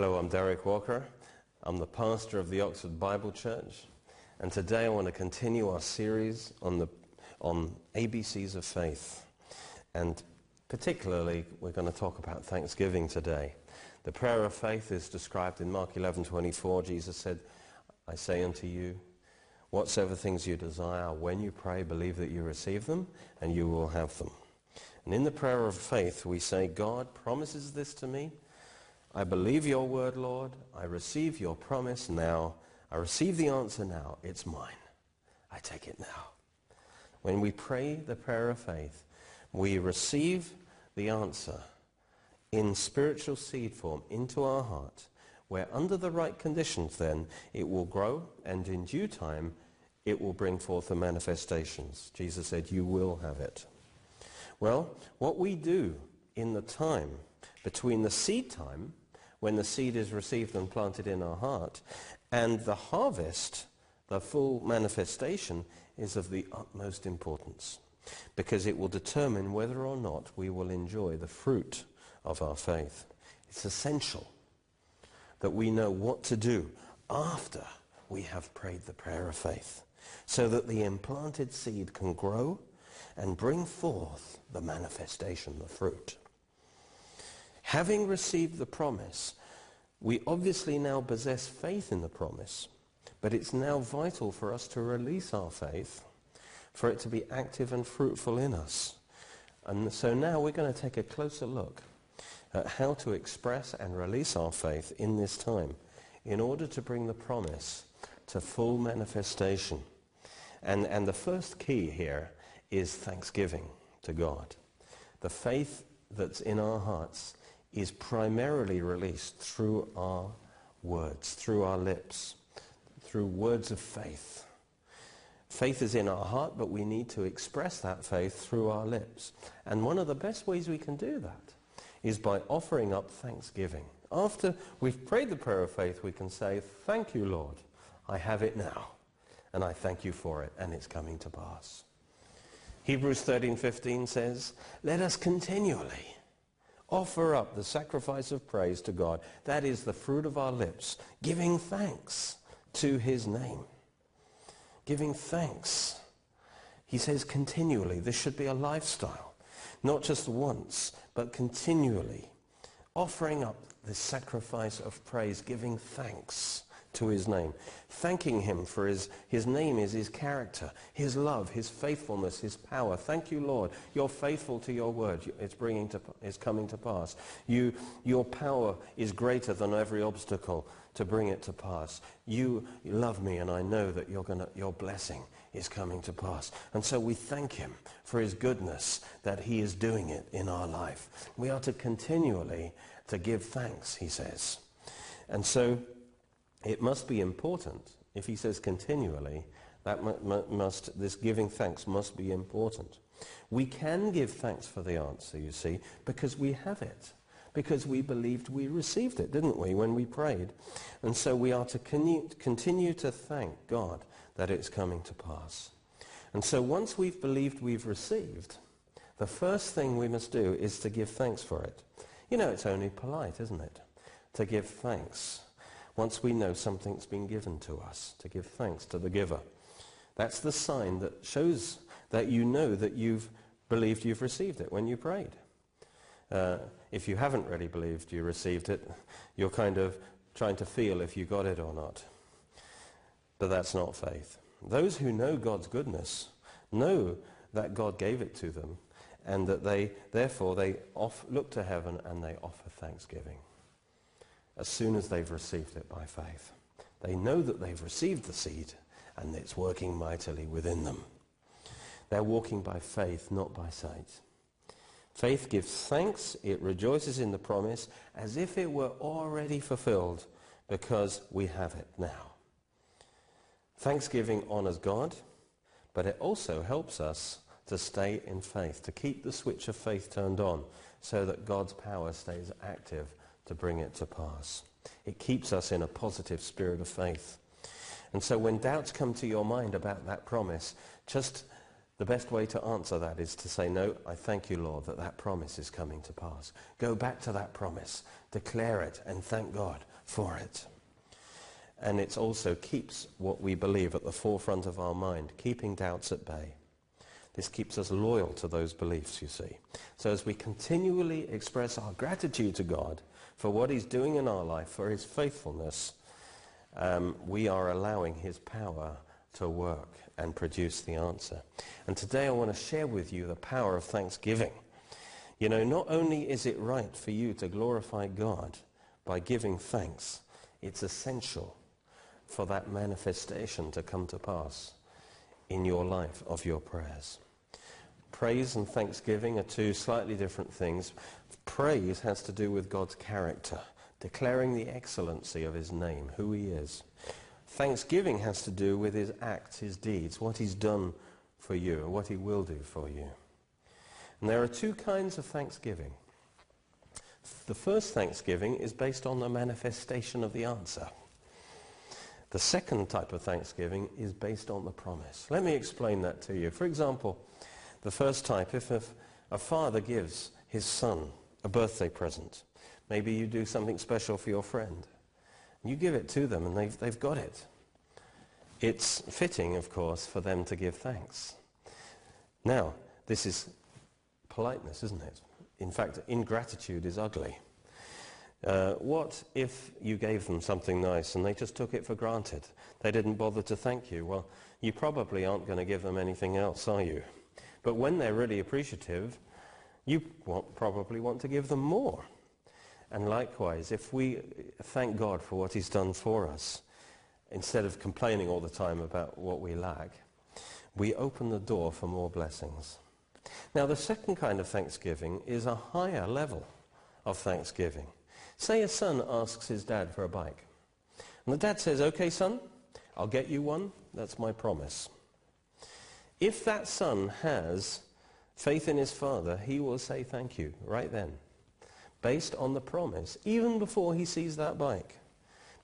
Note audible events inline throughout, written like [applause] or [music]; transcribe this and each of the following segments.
Hello, I'm Derek Walker. I'm the pastor of the Oxford Bible Church. And today I want to continue our series on, the, on ABCs of faith. And particularly, we're going to talk about Thanksgiving today. The prayer of faith is described in Mark 11:24. Jesus said, I say unto you, whatsoever things you desire, when you pray, believe that you receive them, and you will have them. And in the prayer of faith, we say, God promises this to me. I believe your word, Lord. I receive your promise now. I receive the answer now. It's mine. I take it now. When we pray the prayer of faith, we receive the answer in spiritual seed form into our heart, where under the right conditions then it will grow and in due time it will bring forth the manifestations. Jesus said, you will have it. Well, what we do in the time between the seed time, when the seed is received and planted in our heart, and the harvest, the full manifestation, is of the utmost importance because it will determine whether or not we will enjoy the fruit of our faith. It's essential that we know what to do after we have prayed the prayer of faith so that the implanted seed can grow and bring forth the manifestation, the fruit. Having received the promise, we obviously now possess faith in the promise, but it's now vital for us to release our faith, for it to be active and fruitful in us. And so now we're going to take a closer look at how to express and release our faith in this time in order to bring the promise to full manifestation. And, and the first key here is thanksgiving to God. The faith that's in our hearts is primarily released through our words, through our lips, through words of faith. Faith is in our heart, but we need to express that faith through our lips. And one of the best ways we can do that is by offering up thanksgiving. After we've prayed the prayer of faith, we can say, thank you, Lord. I have it now. And I thank you for it, and it's coming to pass. Hebrews 13:15 says, "Let us continually offer up the sacrifice of praise to God. That is the fruit of our lips, giving thanks to his name." Giving thanks. He says continually. This should be a lifestyle, not just once, but continually. Offering up the sacrifice of praise, giving thanks to his name, thanking him for his, his name is his character, his love, his faithfulness, his power. Thank you, Lord. You're faithful to your word. It's, bringing to, it's coming to pass. You, your power is greater than every obstacle to bring it to pass. You love me, and I know that you're gonna, your blessing is coming to pass. And so we thank him for his goodness that he is doing it in our life. We are to continually to give thanks, he says. And so it must be important. If he says continually, that must, this giving thanks must be important. We can give thanks for the answer, you see, because we have it. Because we believed we received it, didn't we, when we prayed? And so we are to continue to thank God that it's coming to pass. And so once we've believed we've received, the first thing we must do is to give thanks for it. You know, it's only polite, isn't it? To give thanks once we know something's been given to us, to give thanks to the giver. That's the sign that shows that you know that you've believed you've received it when you prayed. Uh, if you haven't really believed you received it, you're kind of trying to feel if you got it or not. But that's not faith. Those who know God's goodness know that God gave it to them and that they, therefore, they off, look to heaven and they offer thanksgiving as soon as they've received it by faith. They know that they've received the seed and it's working mightily within them. They're walking by faith, not by sight. Faith gives thanks. It rejoices in the promise as if it were already fulfilled because we have it now. Thanksgiving honors God, but it also helps us to stay in faith, to keep the switch of faith turned on so that God's power stays active to bring it to pass. It keeps us in a positive spirit of faith. And so when doubts come to your mind about that promise, just the best way to answer that is to say, no, I thank you, Lord, that that promise is coming to pass. Go back to that promise, declare it, and thank God for it. And it also keeps what we believe at the forefront of our mind, keeping doubts at bay. This keeps us loyal to those beliefs, you see. So as we continually express our gratitude to God for what he's doing in our life, for his faithfulness, um, we are allowing his power to work and produce the answer. And today I want to share with you the power of thanksgiving. You know, not only is it right for you to glorify God by giving thanks, it's essential for that manifestation to come to pass in your life of your prayers. Praise and thanksgiving are two slightly different things. Praise has to do with God's character, declaring the excellency of his name, who he is. Thanksgiving has to do with his acts, his deeds, what he's done for you and what he will do for you. And there are two kinds of thanksgiving. The first thanksgiving is based on the manifestation of the answer. The second type of thanksgiving is based on the promise. Let me explain that to you. For example, the first type, if a, a father gives his son a birthday present, maybe you do something special for your friend, you give it to them and they've, they've got it. It's fitting, of course, for them to give thanks. Now, this is politeness, isn't it? In fact, ingratitude is ugly. Uh, what if you gave them something nice and they just took it for granted? They didn't bother to thank you. Well, you probably aren't going to give them anything else, are you? But when they're really appreciative, you want, probably want to give them more. And likewise, if we thank God for what he's done for us, instead of complaining all the time about what we lack, we open the door for more blessings. Now, the second kind of thanksgiving is a higher level of thanksgiving. Say a son asks his dad for a bike. And the dad says, okay, son, I'll get you one. That's my promise. If that son has faith in his father, he will say thank you right then based on the promise, even before he sees that bike,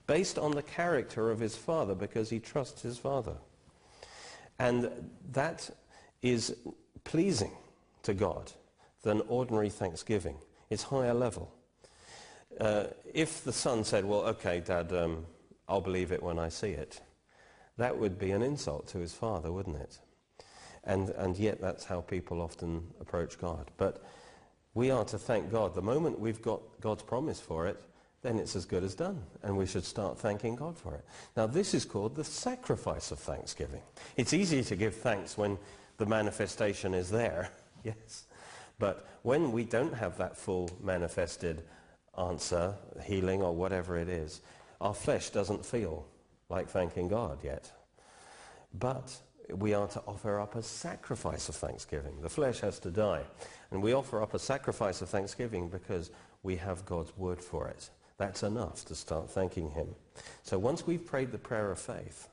based on the character of his father because he trusts his father. And that is pleasing to God than ordinary thanksgiving. It's higher level. Uh, if the son said, well, okay, Dad, um, I'll believe it when I see it, that would be an insult to his father, wouldn't it? And, and yet that's how people often approach God. But we are to thank God. The moment we've got God's promise for it, then it's as good as done. And we should start thanking God for it. Now, this is called the sacrifice of thanksgiving. It's easy to give thanks when the manifestation is there, [laughs] yes. But when we don't have that full manifested answer, healing or whatever it is, our flesh doesn't feel like thanking God yet. But we are to offer up a sacrifice of thanksgiving. The flesh has to die. And we offer up a sacrifice of thanksgiving because we have God's word for it. That's enough to start thanking him. So once we've prayed the prayer of faith,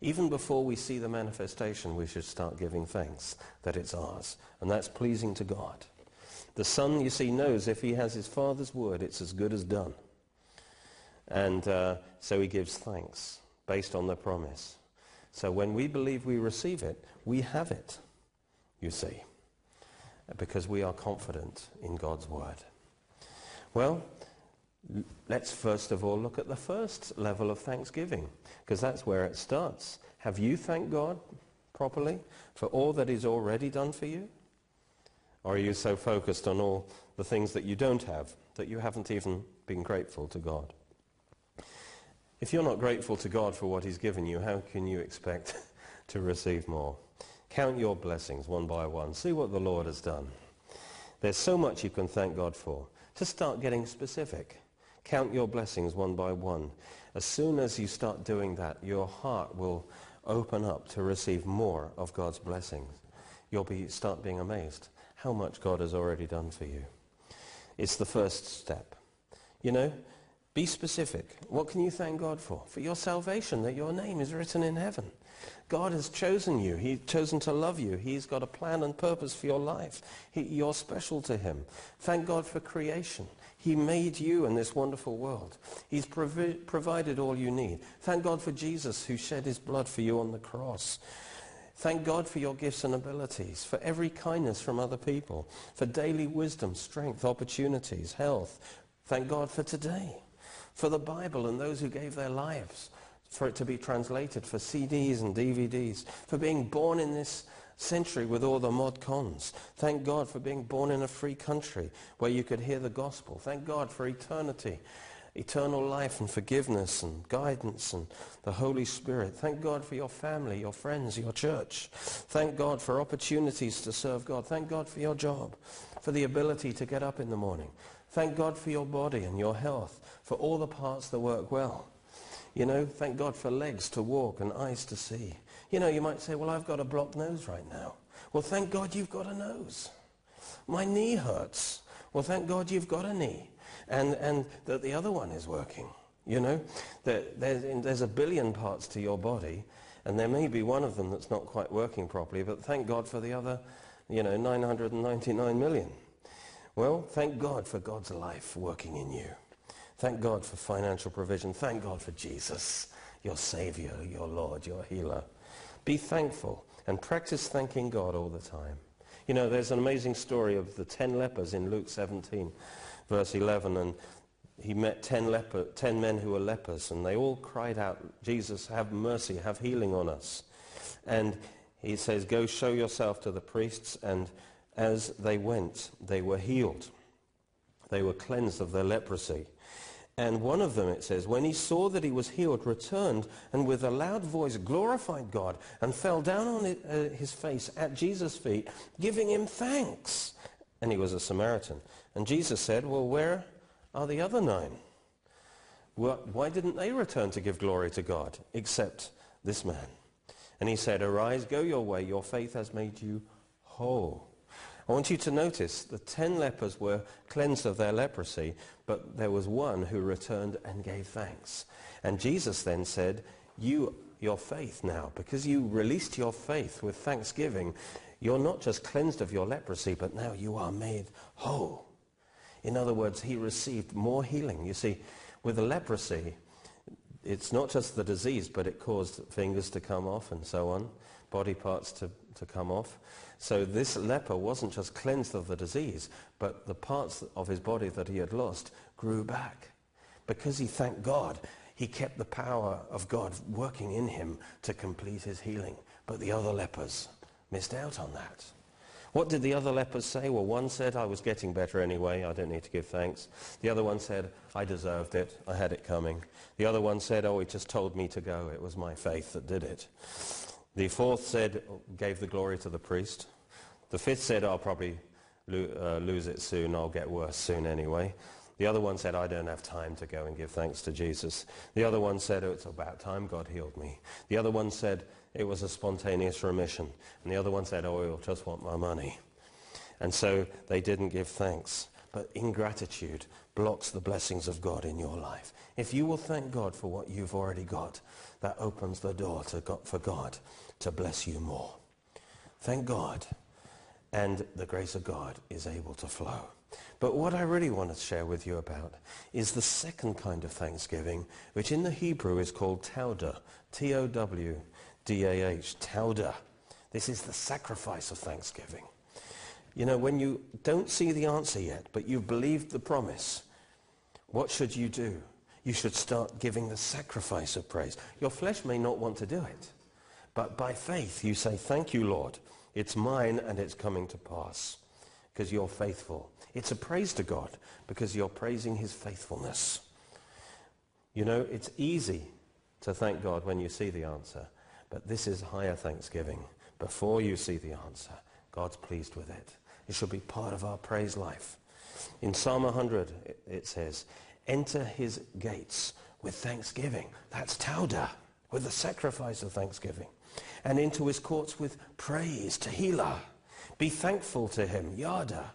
even before we see the manifestation, we should start giving thanks that it's ours. And that's pleasing to God. The son, you see, knows if he has his father's word, it's as good as done. And uh, so he gives thanks based on the promise. So when we believe we receive it, we have it, you see, because we are confident in God's word. Well, let's first of all look at the first level of thanksgiving, because that's where it starts. Have you thanked God properly for all that he's already done for you? Or are you so focused on all the things that you don't have that you haven't even been grateful to God? If you're not grateful to God for what he's given you, how can you expect [laughs] to receive more? Count your blessings one by one. See what the Lord has done. There's so much you can thank God for. To start getting specific. Count your blessings one by one. As soon as you start doing that, your heart will open up to receive more of God's blessings. You'll be, start being amazed how much God has already done for you. It's the first step. You know, be specific. What can you thank God for? For your salvation, that your name is written in heaven. God has chosen you. He's chosen to love you. He's got a plan and purpose for your life. He, you're special to him. Thank God for creation. He made you in this wonderful world. He's provi- provided all you need. Thank God for Jesus who shed his blood for you on the cross. Thank God for your gifts and abilities, for every kindness from other people, for daily wisdom, strength, opportunities, health. Thank God for today, for the Bible and those who gave their lives for it to be translated, for CDs and DVDs, for being born in this century with all the mod cons. Thank God for being born in a free country where you could hear the gospel. Thank God for eternity eternal life and forgiveness and guidance and the Holy Spirit. Thank God for your family, your friends, your church. Thank God for opportunities to serve God. Thank God for your job, for the ability to get up in the morning. Thank God for your body and your health, for all the parts that work well. You know, thank God for legs to walk and eyes to see. You know, you might say, well, I've got a blocked nose right now. Well, thank God you've got a nose. My knee hurts. Well, thank God you've got a knee and, and that the other one is working. You know, there's, there's a billion parts to your body, and there may be one of them that's not quite working properly, but thank God for the other, you know, 999 million. Well, thank God for God's life working in you. Thank God for financial provision. Thank God for Jesus, your Savior, your Lord, your healer. Be thankful and practice thanking God all the time. You know, there's an amazing story of the ten lepers in Luke 17 verse 11, and he met ten, leper, ten men who were lepers, and they all cried out, Jesus, have mercy, have healing on us. And he says, go show yourself to the priests, and as they went, they were healed. They were cleansed of their leprosy. And one of them, it says, when he saw that he was healed, returned and with a loud voice glorified God and fell down on uh, his face at Jesus' feet, giving him thanks. And he was a Samaritan. And Jesus said, well, where are the other nine? Well, why didn't they return to give glory to God except this man? And he said, arise, go your way. Your faith has made you whole. I want you to notice the ten lepers were cleansed of their leprosy, but there was one who returned and gave thanks. And Jesus then said, you, your faith now, because you released your faith with thanksgiving, you're not just cleansed of your leprosy, but now you are made whole. In other words, he received more healing. You see, with the leprosy, it's not just the disease, but it caused fingers to come off and so on, body parts to, to come off. So this leper wasn't just cleansed of the disease, but the parts of his body that he had lost grew back. Because he thanked God, he kept the power of God working in him to complete his healing. But the other lepers missed out on that. What did the other lepers say? Well, one said, I was getting better anyway. I don't need to give thanks. The other one said, I deserved it. I had it coming. The other one said, oh, he just told me to go. It was my faith that did it. The fourth said, gave the glory to the priest. The fifth said, I'll probably lo- uh, lose it soon. I'll get worse soon anyway. The other one said, I don't have time to go and give thanks to Jesus. The other one said, oh, it's about time God healed me. The other one said, it was a spontaneous remission. And the other one said, oh, he'll just want my money. And so they didn't give thanks. But ingratitude blocks the blessings of God in your life. If you will thank God for what you've already got, that opens the door to God, for God to bless you more. Thank God. And the grace of God is able to flow. But what I really want to share with you about is the second kind of thanksgiving, which in the Hebrew is called towdah, T-O-W, D-A-H, Tauda. This is the sacrifice of thanksgiving. You know, when you don't see the answer yet, but you've believed the promise, what should you do? You should start giving the sacrifice of praise. Your flesh may not want to do it, but by faith you say, thank you, Lord. It's mine and it's coming to pass because you're faithful. It's a praise to God because you're praising his faithfulness. You know, it's easy to thank God when you see the answer. But this is higher thanksgiving. Before you see the answer, God's pleased with it. It should be part of our praise life. In Psalm 100, it says, enter his gates with thanksgiving. That's taudah, with the sacrifice of thanksgiving. And into his courts with praise, tehillah. Be thankful to him, yada.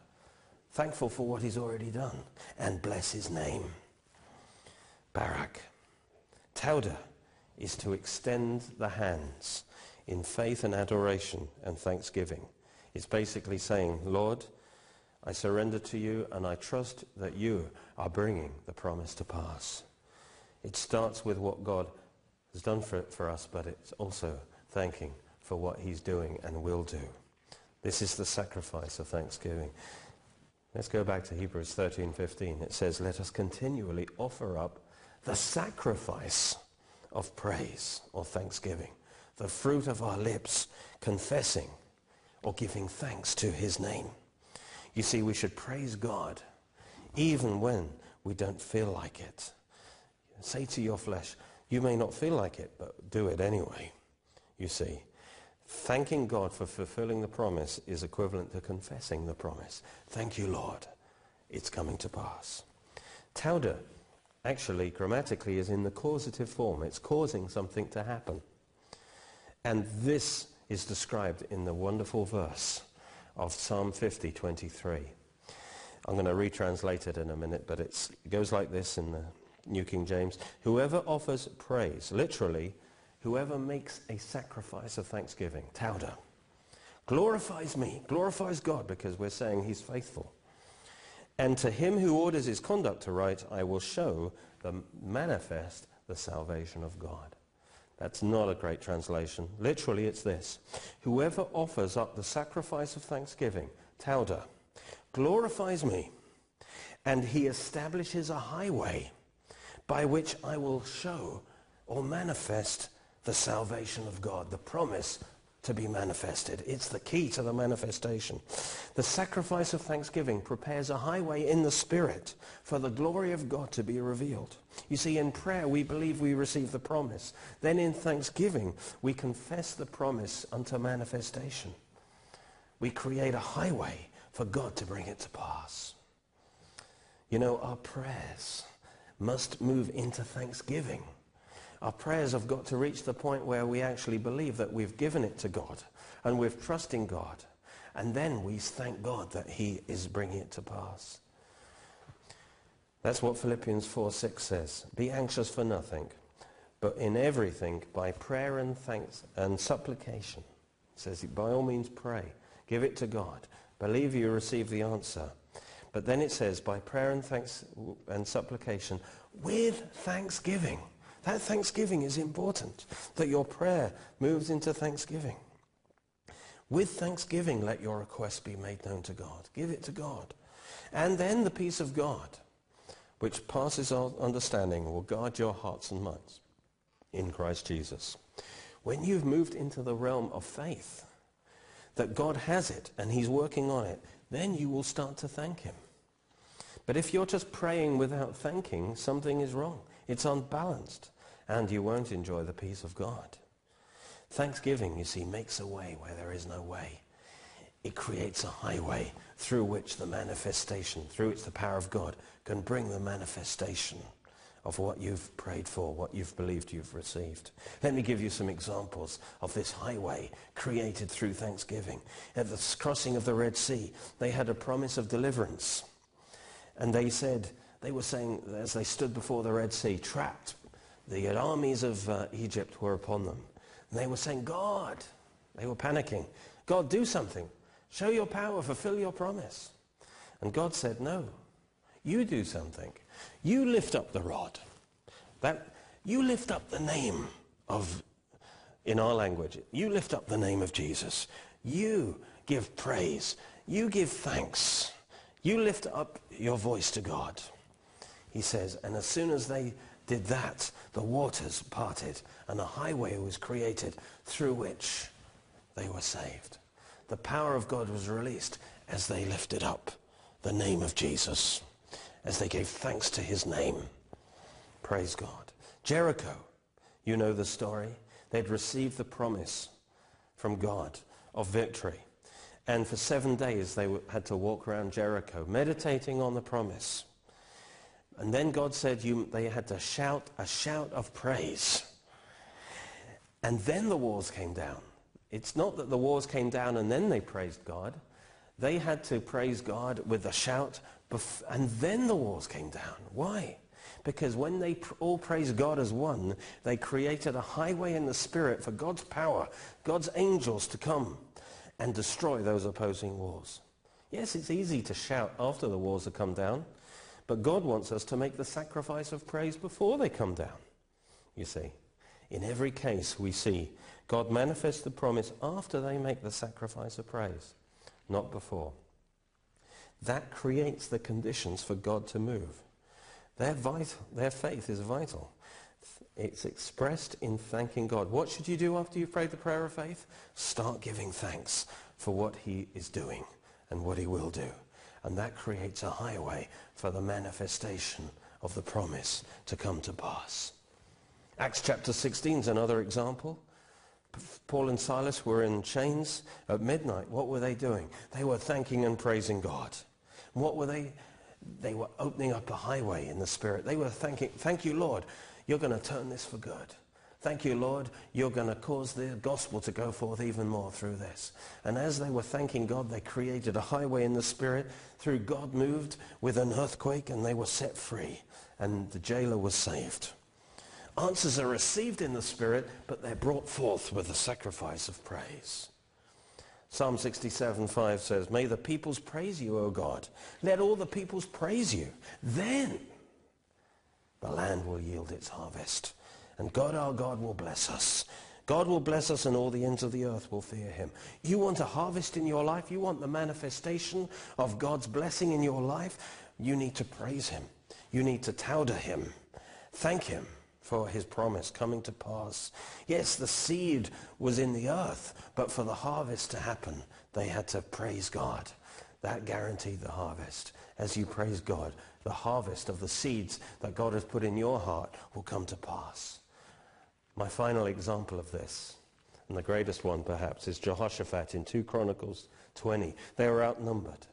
Thankful for what he's already done. And bless his name. Barak. Taudah is to extend the hands in faith and adoration and thanksgiving. It's basically saying, Lord, I surrender to you and I trust that you are bringing the promise to pass. It starts with what God has done for, for us, but it's also thanking for what he's doing and will do. This is the sacrifice of thanksgiving. Let's go back to Hebrews 13:15. It says, "Let us continually offer up the sacrifice of praise or thanksgiving, the fruit of our lips, confessing or giving thanks to his name." You see, we should praise God even when we don't feel like it. Say to your flesh, you may not feel like it, but do it anyway. You see, thanking God for fulfilling the promise is equivalent to confessing the promise. Thank you, Lord. It's coming to pass. Tauda actually grammatically is in the causative form. It's causing something to happen. And this is described in the wonderful verse of Psalm 50, 23. I'm going to retranslate it in a minute, but it goes like this in the New King James. Whoever offers praise, literally, whoever makes a sacrifice of thanksgiving, tauda, glorifies me, glorifies God because we're saying he's faithful. And to him who orders his conduct aright, I will show the manifest the salvation of God. That's not a great translation. Literally, it's this. Whoever offers up the sacrifice of thanksgiving, tauda, glorifies me, and he establishes a highway by which I will show or manifest the salvation of God, the promise to be manifested. It's the key to the manifestation. The sacrifice of thanksgiving prepares a highway in the Spirit for the glory of God to be revealed. You see, in prayer, we believe we receive the promise. Then in thanksgiving, we confess the promise unto manifestation. We create a highway for God to bring it to pass. You know, our prayers must move into thanksgiving. Our prayers have got to reach the point where we actually believe that we've given it to God and we're trusting God. And then we thank God that he is bringing it to pass. That's what Philippians 4, 6 says. Be anxious for nothing, but in everything by prayer and thanks and supplication. It says, by all means pray. Give it to God. Believe you receive the answer. But then it says, by prayer and thanks and supplication, with thanksgiving. That thanksgiving is important, that your prayer moves into thanksgiving. With thanksgiving, let your request be made known to God. Give it to God. And then the peace of God, which passes our understanding, will guard your hearts and minds in Christ Jesus. When you've moved into the realm of faith, that God has it and he's working on it, then you will start to thank him. But if you're just praying without thanking, something is wrong. It's unbalanced, and you won't enjoy the peace of God. Thanksgiving, you see, makes a way where there is no way. It creates a highway through which the manifestation, through which the power of God can bring the manifestation of what you've prayed for, what you've believed you've received. Let me give you some examples of this highway created through thanksgiving. At the crossing of the Red Sea, they had a promise of deliverance. And they said, they were saying, as they stood before the Red Sea, trapped, the armies of uh, Egypt were upon them. And they were saying, God, they were panicking. God, do something. Show your power, fulfill your promise. And God said, no, you do something. You lift up the rod. That, you lift up the name of, in our language, you lift up the name of Jesus. You give praise. You give thanks. You lift up your voice to God, he says. And as soon as they did that, the waters parted and a highway was created through which they were saved. The power of God was released as they lifted up the name of Jesus, as they gave thanks to his name. Praise God. Jericho, you know the story. They'd received the promise from God of victory. And for seven days they had to walk around Jericho, meditating on the promise. And then God said you, they had to shout a shout of praise. And then the walls came down. It's not that the walls came down and then they praised God. They had to praise God with a shout, and then the walls came down. Why? Because when they all praised God as one, they created a highway in the Spirit for God's power, God's angels to come and destroy those opposing wars. Yes, it's easy to shout after the wars have come down, but God wants us to make the sacrifice of praise before they come down, you see. In every case, we see God manifests the promise after they make the sacrifice of praise, not before. That creates the conditions for God to move. Their, vital, their faith is vital. It's expressed in thanking God. What should you do after you've prayed the prayer of faith? Start giving thanks for what he is doing and what he will do. And that creates a highway for the manifestation of the promise to come to pass. Acts chapter 16 is another example. Paul and Silas were in chains at midnight. What were they doing? They were thanking and praising God. What were they? They were opening up a highway in the Spirit. They were thanking, thank you, Lord. You're going to turn this for good. Thank you, Lord. You're going to cause the gospel to go forth even more through this. And as they were thanking God, they created a highway in the Spirit. Through God moved with an earthquake and they were set free. And the jailer was saved. Answers are received in the Spirit, but they're brought forth with the sacrifice of praise. Psalm 67, 5 says, May the peoples praise you, O God. Let all the peoples praise you. Then the land will yield its harvest. And God our God will bless us. God will bless us and all the ends of the earth will fear him. You want a harvest in your life? You want the manifestation of God's blessing in your life? You need to praise him. You need to tauda him. Thank him for his promise coming to pass. Yes, the seed was in the earth, but for the harvest to happen, they had to praise God. That guaranteed the harvest. As you praise God, the harvest of the seeds that God has put in your heart will come to pass. My final example of this, and the greatest one perhaps, is Jehoshaphat in 2 Chronicles 20. They were outnumbered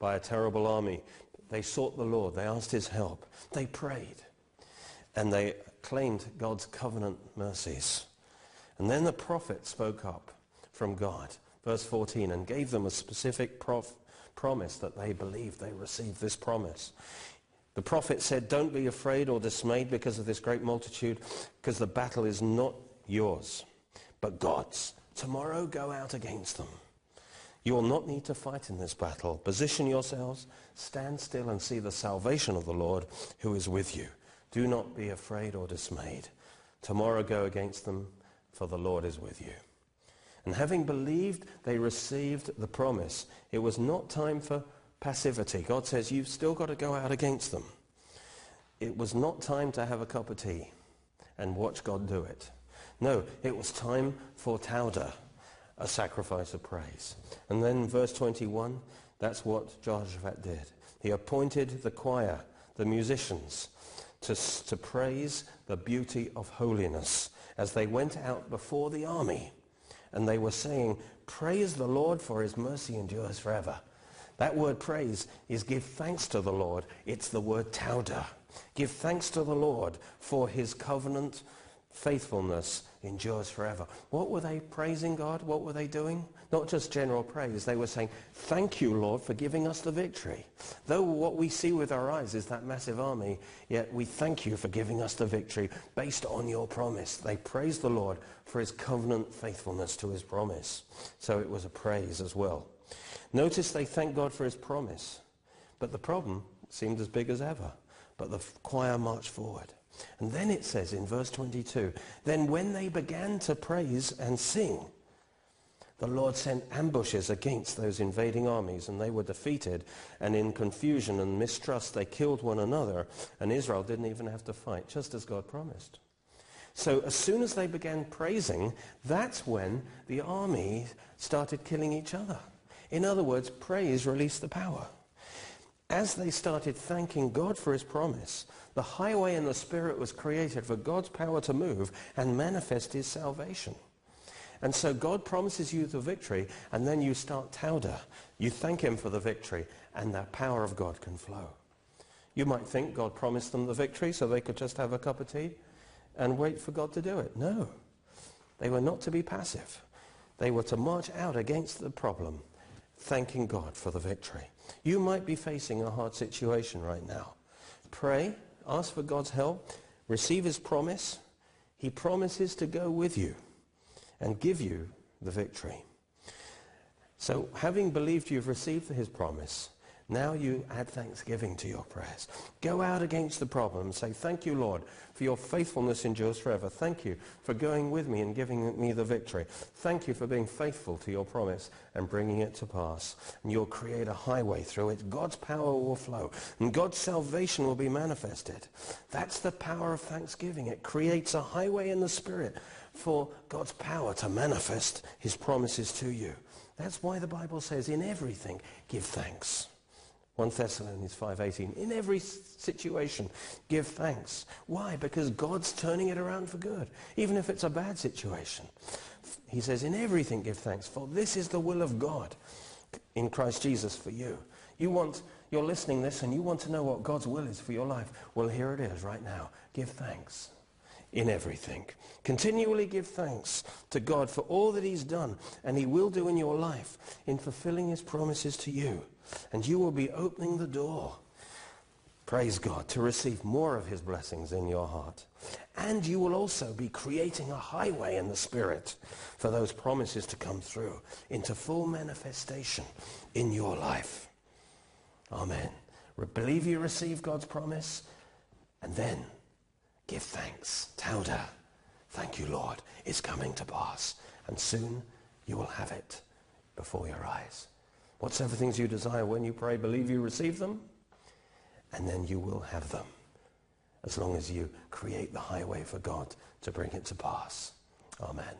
by a terrible army. They sought the Lord. They asked his help. They prayed. And they claimed God's covenant mercies. And then the prophet spoke up from God, verse 14, and gave them a specific prof- promise that they believed they received this promise. The prophet said, don't be afraid or dismayed because of this great multitude, because the battle is not yours, but God's. Tomorrow go out against them. You will not need to fight in this battle. Position yourselves, stand still and see the salvation of the Lord who is with you. Do not be afraid or dismayed. Tomorrow go against them, for the Lord is with you. And having believed, they received the promise. It was not time for passivity. God says, you've still got to go out against them. It was not time to have a cup of tea and watch God do it. No, it was time for tauda, a sacrifice of praise. And then verse 21, that's what Jehoshaphat did. He appointed the choir, the musicians, to, to praise the beauty of holiness as they went out before the army. And they were saying, praise the Lord for his mercy endures forever. That word praise is give thanks to the Lord. It's the word tauda. Give thanks to the Lord for his covenant faithfulness endures forever. What were they praising God? What were they doing? Not just general praise. They were saying, thank you, Lord, for giving us the victory. Though what we see with our eyes is that massive army, yet we thank you for giving us the victory based on your promise. They praised the Lord for his covenant faithfulness to his promise. So it was a praise as well. Notice they thank God for his promise. But the problem seemed as big as ever. But the choir marched forward. And then it says in verse 22, Then when they began to praise and sing, the Lord sent ambushes against those invading armies, and they were defeated. And in confusion and mistrust, they killed one another, and Israel didn't even have to fight, just as God promised. So as soon as they began praising, that's when the army started killing each other. In other words, praise released the power. As they started thanking God for his promise, the highway in the Spirit was created for God's power to move and manifest his salvation. And so God promises you the victory, and then you start tauda. You thank him for the victory, and the power of God can flow. You might think God promised them the victory so they could just have a cup of tea and wait for God to do it. No. They were not to be passive. They were to march out against the problem, thanking God for the victory. You might be facing a hard situation right now. Pray ask for God's help, receive his promise. He promises to go with you and give you the victory. So having believed you've received his promise, Now you add thanksgiving to your prayers. Go out against the problem and say, thank you, Lord, for your faithfulness endures forever. Thank you for going with me and giving me the victory. Thank you for being faithful to your promise and bringing it to pass. And you'll create a highway through it. God's power will flow and God's salvation will be manifested. That's the power of thanksgiving. It creates a highway in the Spirit for God's power to manifest his promises to you. That's why the Bible says, in everything, give thanks. 1 Thessalonians 5.18, in every situation, give thanks. Why? Because God's turning it around for good, even if it's a bad situation. He says, in everything give thanks, for this is the will of God in Christ Jesus for you. You want, you're listening this and you want to know what God's will is for your life. Well, here it is right now. Give thanks in everything. Continually give thanks to God for all that he's done and he will do in your life in fulfilling his promises to you. And you will be opening the door, praise God, to receive more of his blessings in your heart. And you will also be creating a highway in the Spirit for those promises to come through into full manifestation in your life. Amen. Believe you receive God's promise and then give thanks. Tauda. Thank you, Lord. It's coming to pass. And soon you will have it before your eyes. Whatsoever things you desire when you pray, believe you receive them, and then you will have them, as long as you create the highway for God to bring it to pass. Amen.